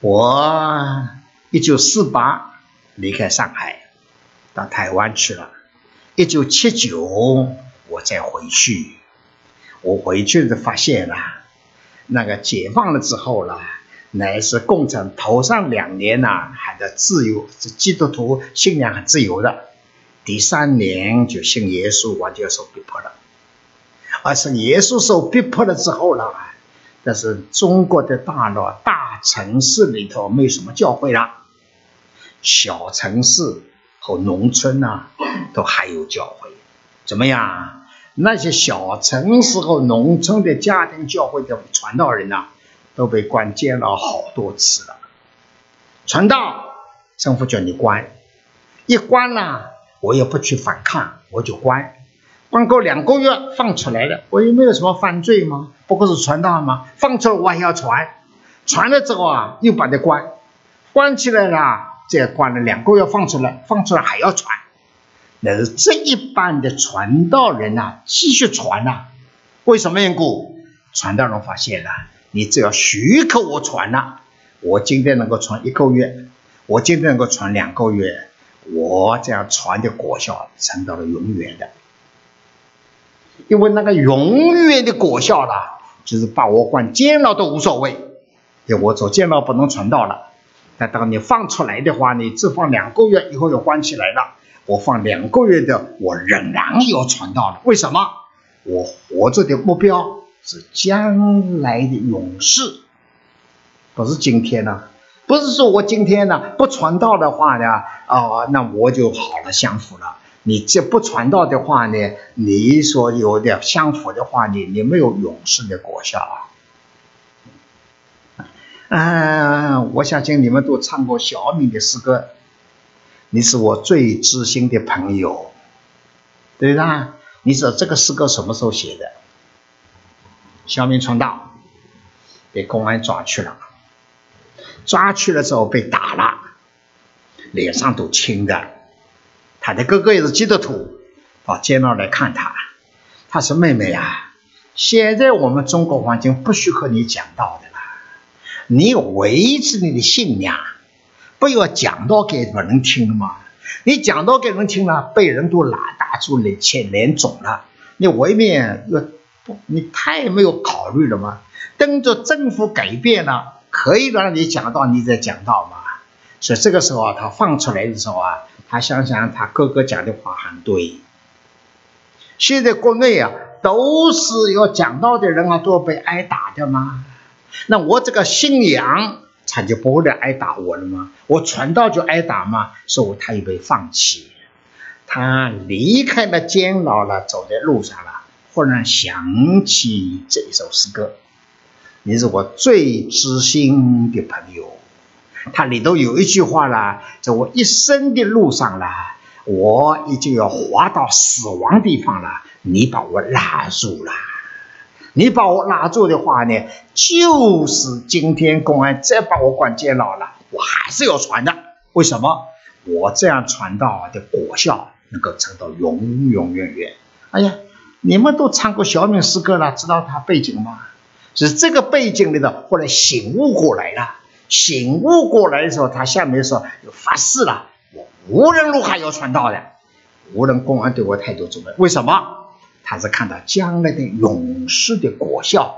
我一九四八离开上海，到台湾去了。一九七九我再回去，我回去就发现了，那个解放了之后了，乃是共产头上两年呢，还在自由，是基督徒信仰很自由的。第三年就信耶稣，完全受逼迫了。而是耶稣受逼迫了之后呢，但是中国的大陆大城市里头没什么教会了，小城市和农村呢都还有教会。怎么样？那些小城市和农村的家庭教会的传道人呐，都被关监了好多次了。传道，政府叫你关，一关了。我也不去反抗，我就关。关够两个月放出来了，我又没有什么犯罪吗？不过是传道吗？放出来我还要传，传了之后啊，又把它关，关起来了，再关了两个月放出来，放出来还要传，那是这一般的传道人呐，继续传呐。为什么缘故？传道人发现了，你只要许可我传了，我今天能够传一个月，我今天能够传两个月，我这样传的果效成到了永远的。因为那个永远的果效啦，就是把我关监牢都无所谓，因为我走监牢不能传道了。但当你放出来的话，你只放两个月以后又关起来了，我放两个月的，我仍然要传道了。为什么？我活着的目标是将来的永世，不是今天呢？不是说我今天呢不传道的话呢，啊，那我就好了相符了。你这不传道的话呢？你说有点相符的话呢？你没有永世的果效啊！嗯，我相信你们都唱过小敏的诗歌。你是我最知心的朋友，对吧？你说这个诗歌什么时候写的？小敏传道，被公安抓去了，抓去了之后被打了，脸上都青的。他的哥哥也是基督徒，到监牢来看他。他说：“妹妹啊，现在我们中国环境不许和你讲道的了。你维持你的信仰，不要讲道给别人听嘛。你讲道给人听了，被人都拿打出脸、脸脸肿了。你未免又不，你太没有考虑了吗？等着政府改变了，可以让你讲道，你再讲道嘛。所以这个时候啊，他放出来的时候啊。”他想想，他哥哥讲的话很对。现在国内啊，都是要讲道的人啊，都要被挨打的吗？那我这个信仰，他就不会来挨打我了吗？我传道就挨打吗？所以他也被放弃。他离开了监牢了，走在路上了，忽然想起这一首诗歌：“你是我最知心的朋友。”它里头有一句话啦，在我一生的路上啦，我已经要滑到死亡地方了，你把我拉住了。你把我拉住的话呢，就是今天公安再把我关监牢了，我还是要传的。为什么？我这样传道的果效能够传到永永远远。哎呀，你们都唱过小敏诗歌了，知道他背景吗？是这个背景里头，后来醒悟过来了。醒悟过来的时候，他下面说就发誓了，我无论如何要传道的，无论公安对我态度怎么样，为什么？他是看到将来的勇士的果效，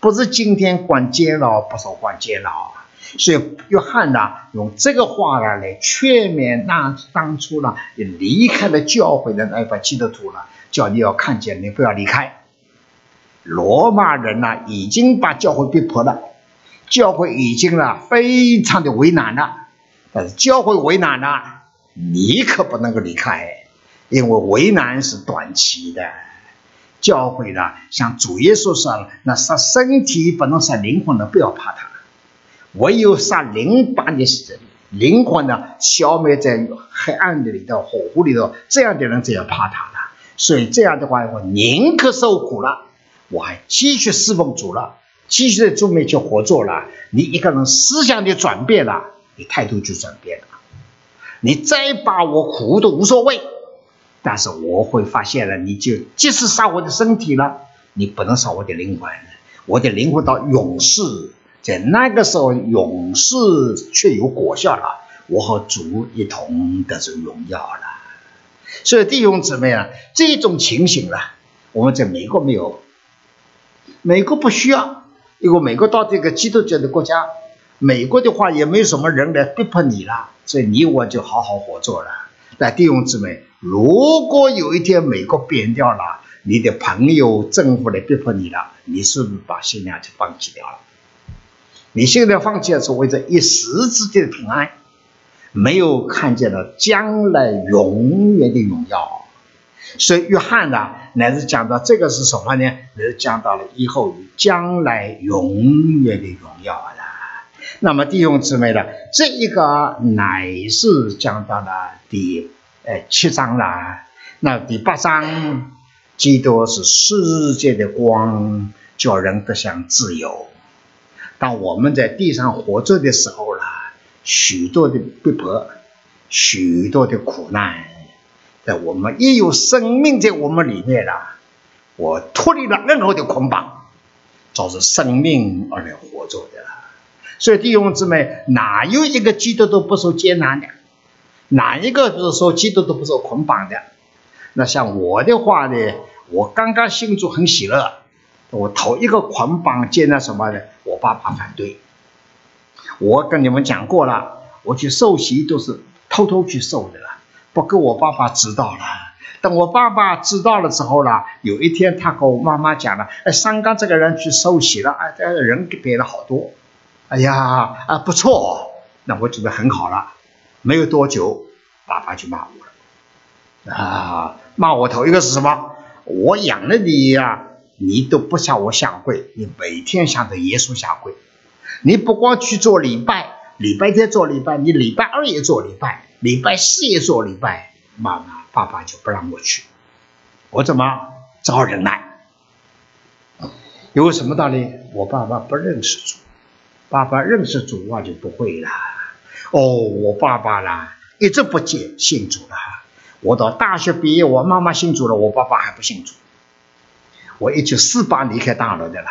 不是今天关监牢，不是关监牢。所以约翰呢，用这个话呢来劝勉那当初呢也离开了教会的那帮基督徒了，叫你要看见，你不要离开。罗马人呢，已经把教会逼迫了。教会已经了，非常的为难了。但是教会为难了，你可不能够离开，因为为难是短期的。教会呢，像主耶稣说：“那杀身体不能杀灵魂的，不要怕他；唯有杀灵把你灵魂呢消灭在黑暗的里头、火湖里头，这样的人就要怕他了。所以这样的话，我宁可受苦了，我还继续侍奉主了。”继续在中美去合作了，你一个人思想的转变了，你态度就转变了。你再把我苦都无所谓，但是我会发现了，你就即使杀我的身体了，你不能杀我的灵魂。我的灵魂到永世，在那个时候永世却有果效了，我和主一同得着荣耀了。所以弟兄姊妹啊，这种情形了，我们在美国没有，美国不需要。因为美国到这个基督教的国家，美国的话也没什么人来逼迫你了，所以你我就好好合作了。那弟兄姊妹，如果有一天美国变掉了，你的朋友、政府来逼迫你了，你是不是把信仰就放弃掉了？你现在放弃了是为了一时之间的平安，没有看见了将来永远的荣耀。所以约翰呢，乃是讲到这个是什么呢？乃是讲到了以后将来永远的荣耀了。那么弟兄姊妹呢，这一个乃是讲到了第呃七章了。那第八章基督是世界的光，叫人得享自由。当我们在地上活着的时候啦，许多的逼迫，许多的苦难，在我们也有生命在我们里面啦。我脱离了任何的捆绑，照着生命而来活着的。所以弟兄姊妹，哪有一个基督都不受艰难的？哪一个不是说基督都不受捆绑的？那像我的话呢？我刚刚心中很喜乐，我头一个捆绑艰难什么呢？我爸爸反对。我跟你们讲过了，我去受洗都是偷偷去受的了，不给我爸爸知道了。等我爸爸知道了之后呢，有一天他跟我妈妈讲了：“哎，三刚这个人去受洗了，哎，这人给变了好多。”哎呀，啊，不错，那我觉得很好了。没有多久，爸爸就骂我了。啊，骂我头一个是什么？我养了你呀，你都不向我下跪，你每天向着耶稣下跪。你不光去做礼拜，礼拜天做礼拜，你礼拜二也做礼拜，礼拜四也做礼拜。妈妈、爸爸就不让我去，我怎么招人来？有什么道理？我爸爸不认识主，爸爸认识主啊就不会了。哦，我爸爸啦，一直不见信主了。我到大学毕业，我妈妈信主了，我爸爸还不信主。我一九四八离开大陆的了，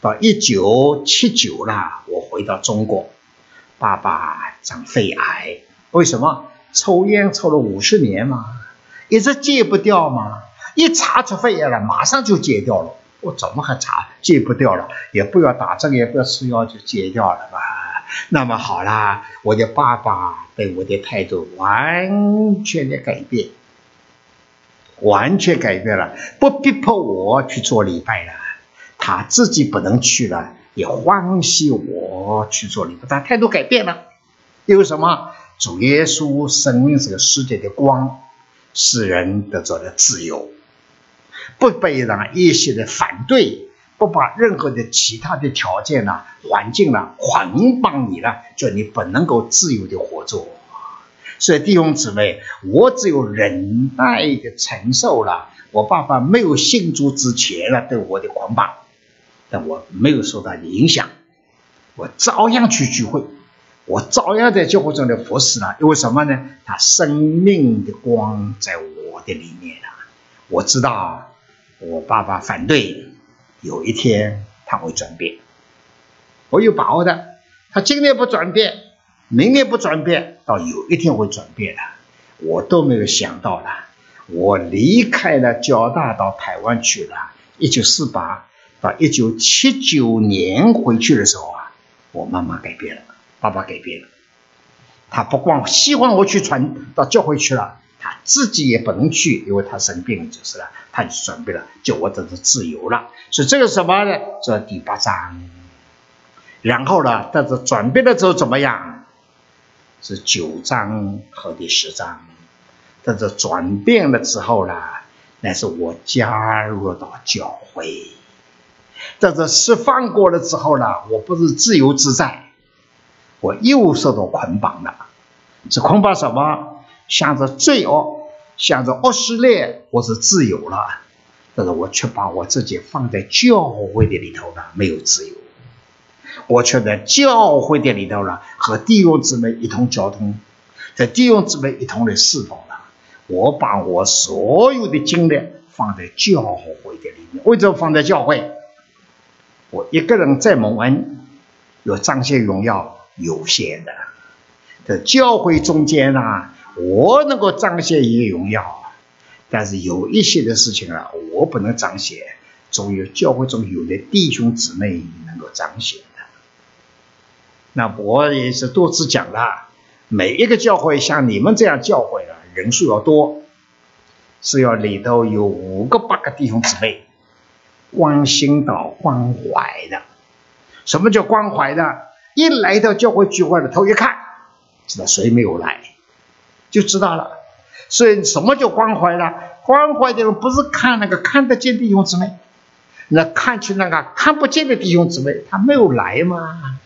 到一九七九了，我回到中国，爸爸长肺癌，为什么？抽烟抽了五十年嘛，一直戒不掉嘛，一查出肺癌了，马上就戒掉了。我怎么还查戒不掉了？也不要打针，也不要吃药，就戒掉了吧。那么好啦，我的爸爸对我的态度完全的改变，完全改变了，不逼迫我去做礼拜了，他自己不能去了，也欢喜我去做礼拜，他态度改变了，因为什么？主耶稣生命这个世界的光，使人得着了自由，不被让一些的反对。不把任何的其他的条件呐、环境呐捆绑你了，叫你不能够自由的活着。所以弟兄姊妹，我只有忍耐的承受了。我爸爸没有信主之前了对我的捆绑，但我没有受到影响，我照样去聚会，我照样在教会中的服侍了。因为什么呢？他生命的光在我的里面啊！我知道我爸爸反对。有一天他会转变，我有把握的。他今年不转变，明年不转变，到有一天会转变的，我都没有想到的。我离开了交大到台湾去了，一九四八到一九七九年回去的时候啊，我妈妈改变了，爸爸改变了。他不光希望我去传到教会去了。他自己也不能去，因为他生病就是了，他就准备了，就我得是自由了。所以这个什么呢？这第八章。然后呢，但是转变了之后怎么样？是九章和第十章。但是转变了之后呢，那是我加入到教会。但是释放过了之后呢，我不是自由自在，我又受到捆绑了。是捆绑什么？向着罪恶，向着恶势力，我是自由了，但是我却把我自己放在教会的里头了，没有自由。我却在教会的里头了，和弟兄姊妹一同交通，在弟兄姊妹一同的侍奉了。我把我所有的精力放在教会的里面。为什么放在教会？我一个人在蒙恩，有彰显荣耀有限的，在教会中间呢。我能够彰显一个荣耀，但是有一些的事情啊，我不能彰显，总有教会中有的弟兄姊妹能够彰显的。那我也是多次讲了，每一个教会像你们这样教会的人数要多，是要里头有五个八个弟兄姊妹关心到关怀的。什么叫关怀呢？一来到教会聚会的头一看，知道谁没有来。就知道了，所以什么叫关怀呢？关怀的人不是看那个看得见弟兄姊妹，那看去那个看不见的弟兄姊妹，他没有来嘛？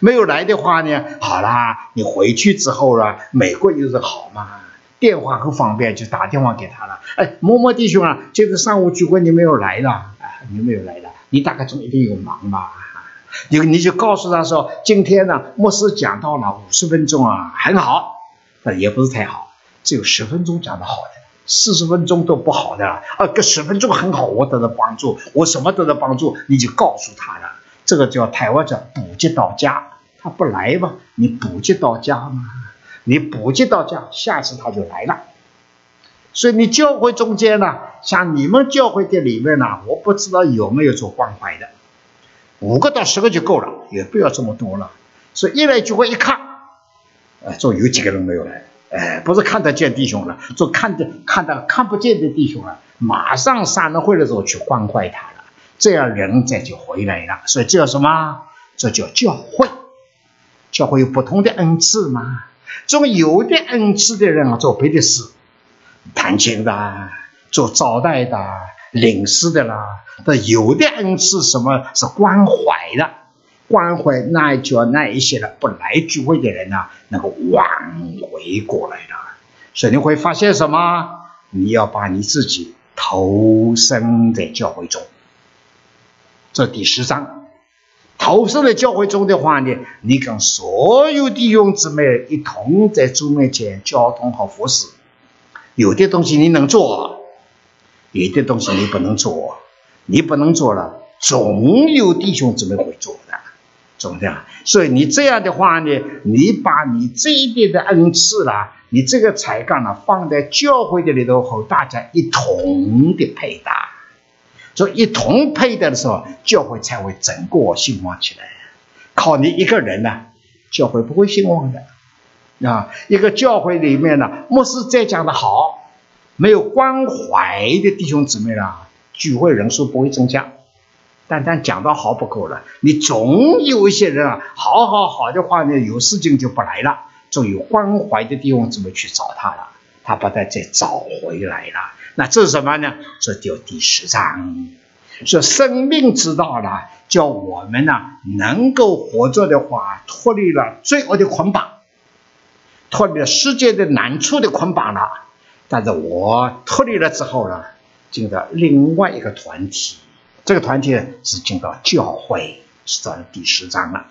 没有来的话呢，好啦，你回去之后了，美国又是好嘛，电话很方便，就打电话给他了。哎，某某弟兄啊，今天上午聚会你没有来了，啊，你没有来了，你大概总一定有忙吧？你你就告诉他说，今天呢，牧师讲到了五十分钟啊，很好，那也不是太好，只有十分钟讲的好的，四十分钟都不好的。啊，个十分钟很好，我得到帮助，我什么得到帮助，你就告诉他了。这个叫台湾叫补给到家，他不来嘛，你补给到家嘛，你补给到家，下次他就来了。所以你教会中间呢，像你们教会的里面呢，我不知道有没有做关怀的。五个到十个就够了，也不要这么多了。所以一来聚会一看，呃，就有几个人没有来，哎，不是看得见弟兄了，就看着看到看不见的弟兄了，马上散了会的时候去关怀他了，这样人再就回来了。所以这叫什么？这叫教会。教会有不同的恩赐嘛，这种有的恩赐的人啊，做别的事，弹琴的，做招待的。领事的啦，那有的恩赐什么是关怀的，关怀那叫那一些的不来聚会的人呢，能够挽回过来的。所以你会发现什么？你要把你自己投身在教会中。这第十章，投身在教会中的话呢，你跟所有弟兄姊妹一同在主面前交通和服侍，有的东西你能做。有的东西你不能做，你不能做了，总有弟兄姊妹会做的，总的。所以你这样的话呢，你把你这一点的恩赐啦，你这个才干呢，放在教会的里头和大家一同的配搭，所以一同配搭的时候，教会才会整个兴旺起来。靠你一个人呢，教会不会兴旺的。啊，一个教会里面呢，牧师再讲的好。没有关怀的弟兄姊妹啦，聚会人数不会增加。单单讲到好不够了，你总有一些人啊，好好好的话呢，有事情就不来了。总有关怀的弟兄姊妹去找他了，他把他再找回来了。那这是什么呢？这就第十章，说生命之道了，叫我们呢能够活着的话，脱离了罪恶的捆绑，脱离了世界的难处的捆绑了。但是我脱离了之后呢，进到另外一个团体，这个团体是进到教会，是到第十章了，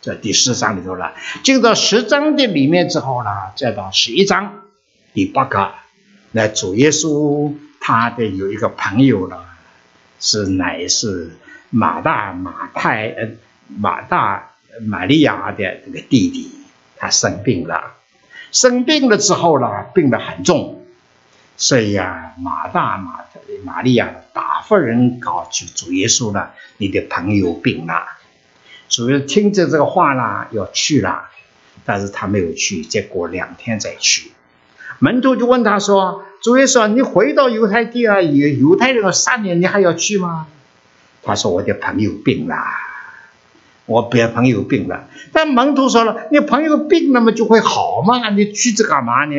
在第十章里头了。进到十章的里面之后呢，再到十一章第八个，那主耶稣他的有一个朋友了，是乃是马大马太呃马大玛利亚的那个弟弟，他生病了，生病了之后呢，病得很重。所以呀，马大马玛利亚大夫人告诉主耶稣了：“你的朋友病了。”主耶稣听着这个话呢，要去了，但是他没有去，再过两天再去。门徒就问他说：“主耶稣，你回到犹太地啊？犹犹太人三年，你还要去吗？”他说：“我的朋友病了，我别朋友病了。”但门徒说了：“你朋友病了嘛，就会好嘛？你去这干嘛呢？”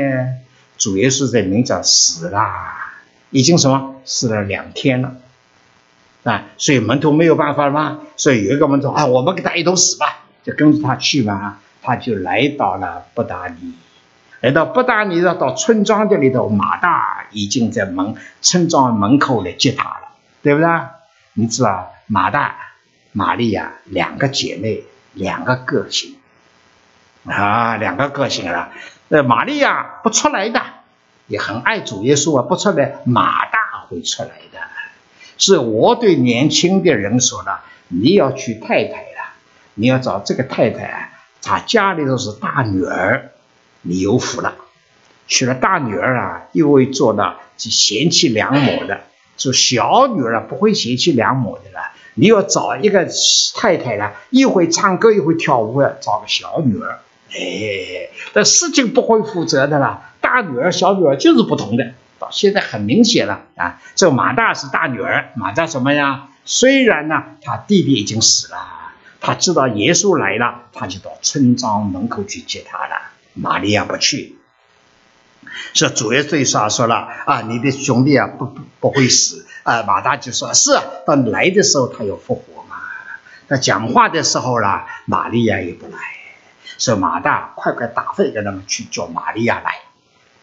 主耶稣在明早死了，已经什么死了两天了啊！所以门徒没有办法了嘛。所以有一个门徒啊，我们跟他一同死吧，就跟着他去嘛。他就来到了布达尼，来到布达尼要，到村庄这里头，马大已经在门村庄门口来接他了，对不对？你知道马大、玛利亚两个姐妹，两个个性啊，两个个性了。呃，玛利亚不出来的，也很爱主耶稣啊，不出来，马大会出来的。是我对年轻的人说的，你要娶太太了，你要找这个太太啊，她家里头是大女儿，你有福了。娶了大女儿啊，又会做到贤妻良母的，做小女儿不会贤妻良母的了。你要找一个太太呢，又会唱歌又会跳舞的，找个小女儿。哎，这事情不会负责的啦。大女儿、小女儿就是不同的，到现在很明显了啊。这马大是大女儿，马大什么呀？虽然呢，他弟弟已经死了，他知道耶稣来了，他就到村庄门口去接他了。玛利亚不去，说主耶稣说说了啊，你的兄弟啊不不不会死啊。马大就说是，等来的时候他要复活嘛。他讲话的时候啦，玛利亚也不来。这马大，快快打发一个人去叫玛利亚来。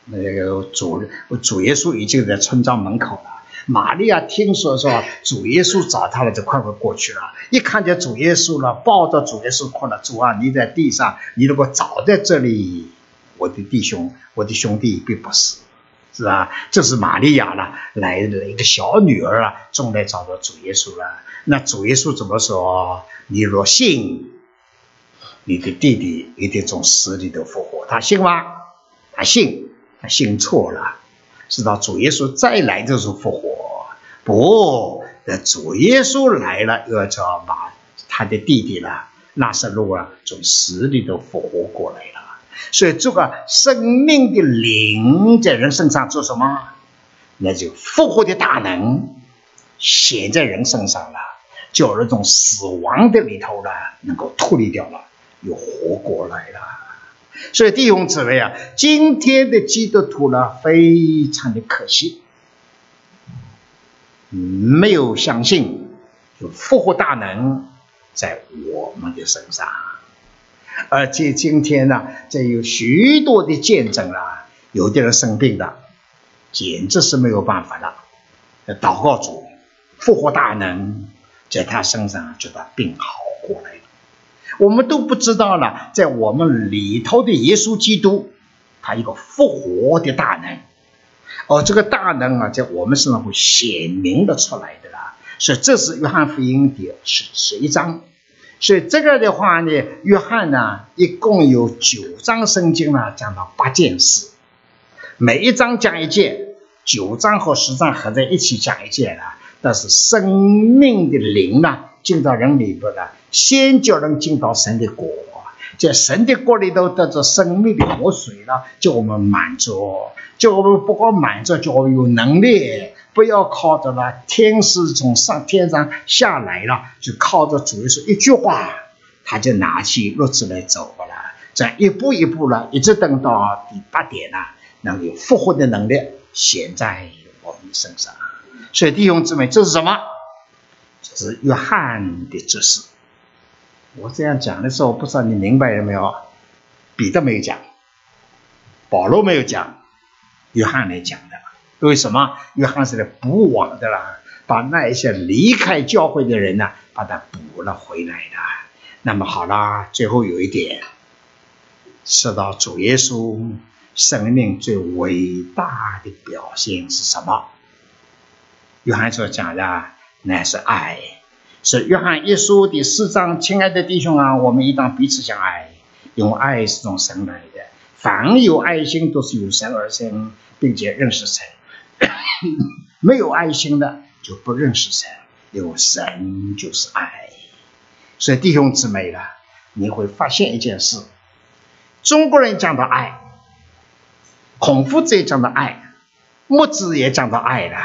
那个主主耶稣已经在村庄门口了。玛利亚听说说主耶稣找他了，就快快过去了。一看见主耶稣了，抱着主耶稣哭了。主啊，你在地上，你如果早在这里，我的弟兄，我的兄弟并不死，是吧？这是玛利亚了，来了一个小女儿啊，终来找到主耶稣了。那主耶稣怎么说？你若信，你的弟弟一定从死里头复活。他信吗？他信，他信错了。直到主耶稣再来的时候复活，不，那主耶稣来了，又要叫把他的弟弟了，拉萨路啊，从死里头复活过来了。所以这个生命的灵在人身上做什么？那就复活的大能显在人身上了，叫那种死亡的里头了，能够脱离掉了，又活过来了。所以弟兄姊妹啊，今天的基督徒呢，非常的可惜，没有相信有复活大能在我们的身上，而且今天呢，这有许多的见证啊，有的人生病的，简直是没有办法了，祷告主复活大能在他身上，就把病好。我们都不知道了，在我们里头的耶稣基督，他一个复活的大能，而这个大能啊，在我们身上会显明的出来的啦。所以这是约翰福音的十十一章。所以这个的话呢，约翰呢一共有九章圣经呢，讲到八件事，每一章讲一件，九章和十章合在一起讲一件了。但是生命的灵呢，进到人里边了。先叫人进到神的国，在神的国里头得着生命的活水了，叫我们满足，叫我们不光满足，叫我们有能力，不要靠着了天使从上天上下来了，就靠着主耶稣一句话，他就拿起褥子来走了，这一步一步了，一直等到第八点呢，能有复活的能力显在我们身上。所以弟兄姊妹，这是什么？是约翰的知识。我这样讲的时候，我不知道你明白了没有？彼得没有讲，保罗没有讲，约翰来讲的。为什么？约翰是来补网的啦，把那一些离开教会的人呢，把他补了回来的。那么好啦，最后有一点，说到主耶稣生命最伟大的表现是什么？约翰所讲的，乃是爱。是约翰一书第四章，亲爱的弟兄啊，我们应当彼此相爱，因为爱是从神来的。凡有爱心，都是由神而生，并且认识神；没有爱心的，就不认识神，因为神就是爱。所以弟兄姊妹了，你会发现一件事：中国人讲到爱，孔夫子也讲到爱，墨子也讲到爱了，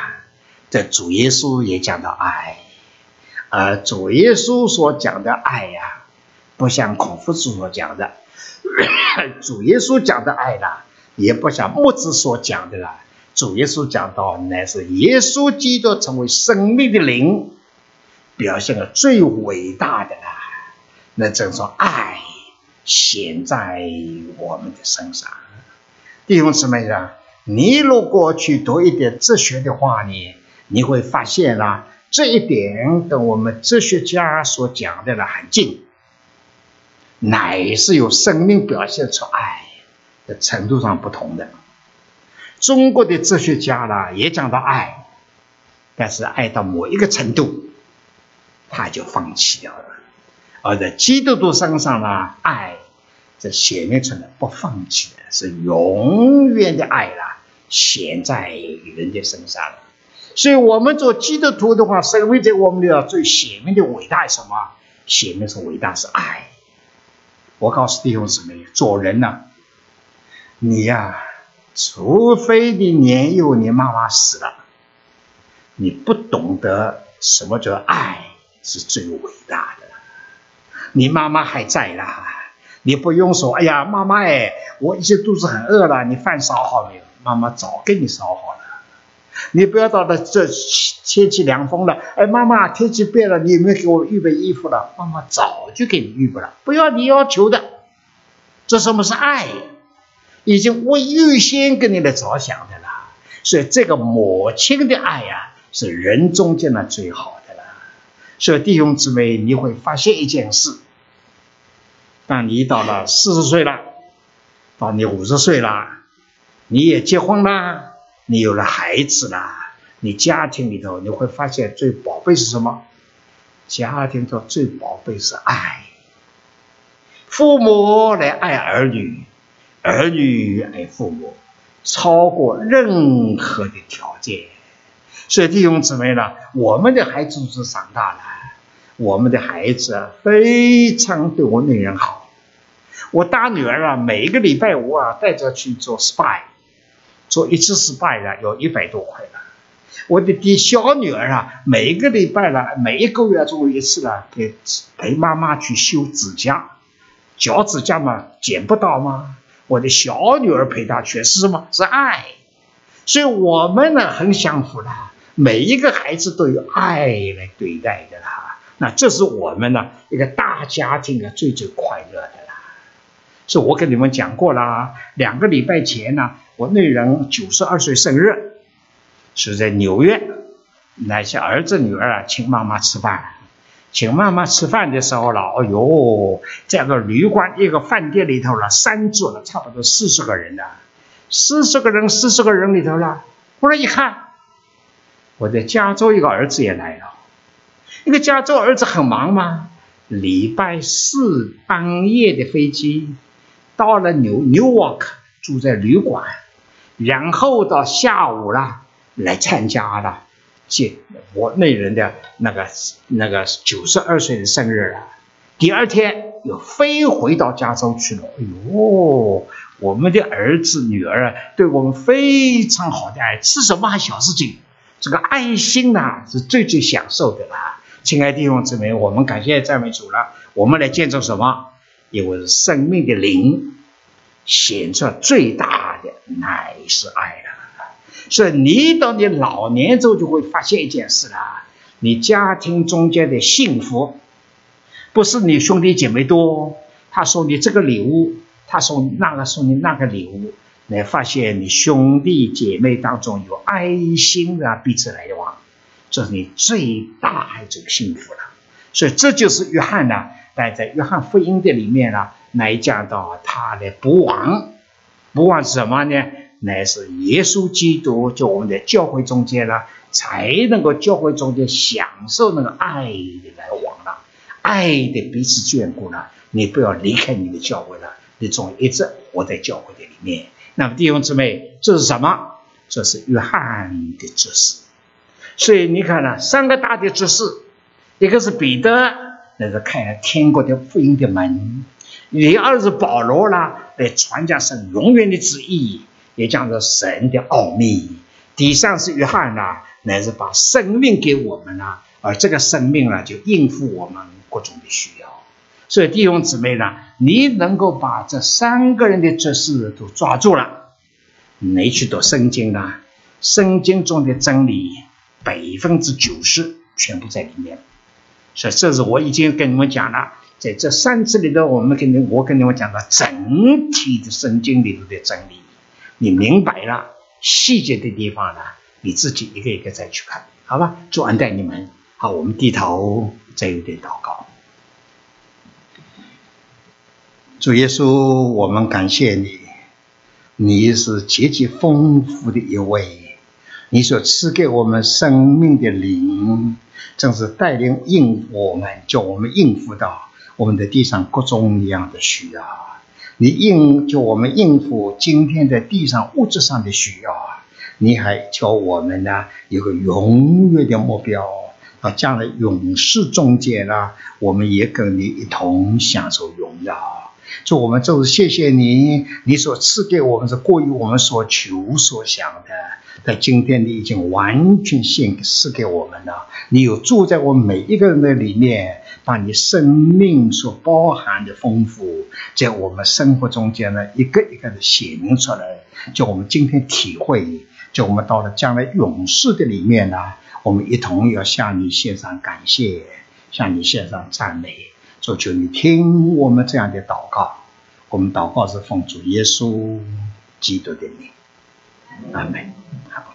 这主耶稣也讲到爱。而主耶稣所讲的爱呀，不像孔夫子所讲的；主耶稣讲的爱呢，也不像墨子所讲的啦。主耶稣讲到，乃是耶稣基督成为生命的灵，表现了最伟大的啦。那正说爱显在我们的身上。弟兄姊妹啊，你如果去读一点哲学的话呢，你会发现啦。这一点跟我们哲学家所讲的呢很近，乃是有生命表现出爱的程度上不同的。中国的哲学家呢也讲到爱，但是爱到某一个程度，他就放弃掉了；而在基督徒身上呢，爱这显明出来不放弃的，是永远的爱了，显在人的身上了。所以，我们做基督徒的话，生命在我们的最显明的伟大是什么？显明是伟大是爱。我告诉弟兄姊妹，做人呢，你呀，除非你年幼，你妈妈死了，你不懂得什么叫爱是最伟大的。你妈妈还在啦，你不用说，哎呀，妈妈哎，我一些肚子很饿了，你饭烧好没有？妈妈早给你烧好了。你不要到了这天气凉风了，哎，妈妈，天气变了，你有没有给我预备衣服了？妈妈早就给你预备了，不要你要求的。这什么是爱？已经为预先给你来着想的了。所以这个母亲的爱呀，是人中间的最好的了。所以弟兄姊妹，你会发现一件事：当你到了四十岁了，到你五十岁了，你也结婚了，你有了孩子了，你家庭里头你会发现最宝贝是什么？家庭中最宝贝是爱，父母来爱儿女，儿女爱父母。超过任何的条件，所以弟兄姊妹呢，我们的孩子是长大了，我们的孩子非常对我女人好。我大女儿啊，每一个礼拜五啊，带着去做 SPA，做一次 SPA 呢，有一百多块了。我的弟小女儿啊，每一个礼拜呢，每一个月做一次呢，给陪妈妈去修指甲，脚指甲嘛，剪不到吗？我的小女儿陪她去是什么？是爱，所以我们呢很享福的，每一个孩子都有爱来对待的啦。那这是我们呢一个大家庭的最最快乐。是我跟你们讲过啦，两个礼拜前呢，我那人九十二岁生日，是在纽约，那些儿子女儿啊请妈妈吃饭。请妈妈吃饭的时候了，哎呦，在个旅馆一个饭店里头了，三桌了，差不多四十个人了，四十个人，四十个人里头了，忽然一看，我在加州一个儿子也来了，那个加州儿子很忙吗？礼拜四半夜的飞机到了纽 Newark，住在旅馆，然后到下午了来参加了。接我那人的那个那个九十二岁的生日了，第二天又飞回到加州去了。哎呦，我们的儿子女儿啊，对我们非常好的爱，吃什么还小事情，这个爱心呐是最最享受的啦。亲爱的弟兄姊妹，我们感谢赞美主了。我们来见证什么？因为是生命的灵显出最大的乃是爱了。所以你到你老年之后就会发现一件事了：你家庭中间的幸福，不是你兄弟姐妹多，他送你这个礼物，他送那个送你那个礼物，来发现你兄弟姐妹当中有爱心的彼此来往，这是你最大的这个幸福了。所以这就是约翰呢，但在约翰福音的里面呢，来讲到他的不忘，不忘是什么呢？乃是耶稣基督，就我们的教会中间呢，才能够教会中间享受那个爱的来往了，爱的彼此眷顾了。你不要离开你的教会了，你总一直活在教会的里面。那么弟兄姊妹，这是什么？这是约翰的指示。所以你看呢，三个大的指示，一个是彼得，那是开了天国的福音的门；第二是保罗啦，来传讲神永远的旨意。也讲着神的奥秘，第三是约翰呐，乃是把生命给我们呐，而这个生命呢，就应付我们各种的需要。所以弟兄姊妹呢，你能够把这三个人的指示都抓住了，你去读圣经呢，圣经中的真理百分之九十全部在里面。所以这是我已经跟你们讲了，在这三次里头，我们跟你我跟你们讲了整体的圣经里头的真理。你明白了细节的地方呢，你自己一个一个再去看，好吧？主安待你们。好，我们低头再有点祷告。主耶稣，我们感谢你，你是极其丰富的一位，你所赐给我们生命的灵，正是带领应我们，叫我们应付到我们的地上各种各样的需要。你应就我们应付今天在地上物质上的需要啊，你还叫我们呢有个永远的目标啊，将来永世中间呢，我们也跟你一同享受荣耀。祝我们就是谢谢你，你所赐给我们是过于我们所求所想的，在今天你已经完全献赐给我们了。你有住在我每一个人的里面。把你生命所包含的丰富，在我们生活中间呢，一个一个的显明出来，叫我们今天体会，叫我们到了将来永世的里面呢，我们一同要向你献上感谢，向你献上赞美，求求你听我们这样的祷告。我们祷告是奉主耶稣基督的名。阿门。好。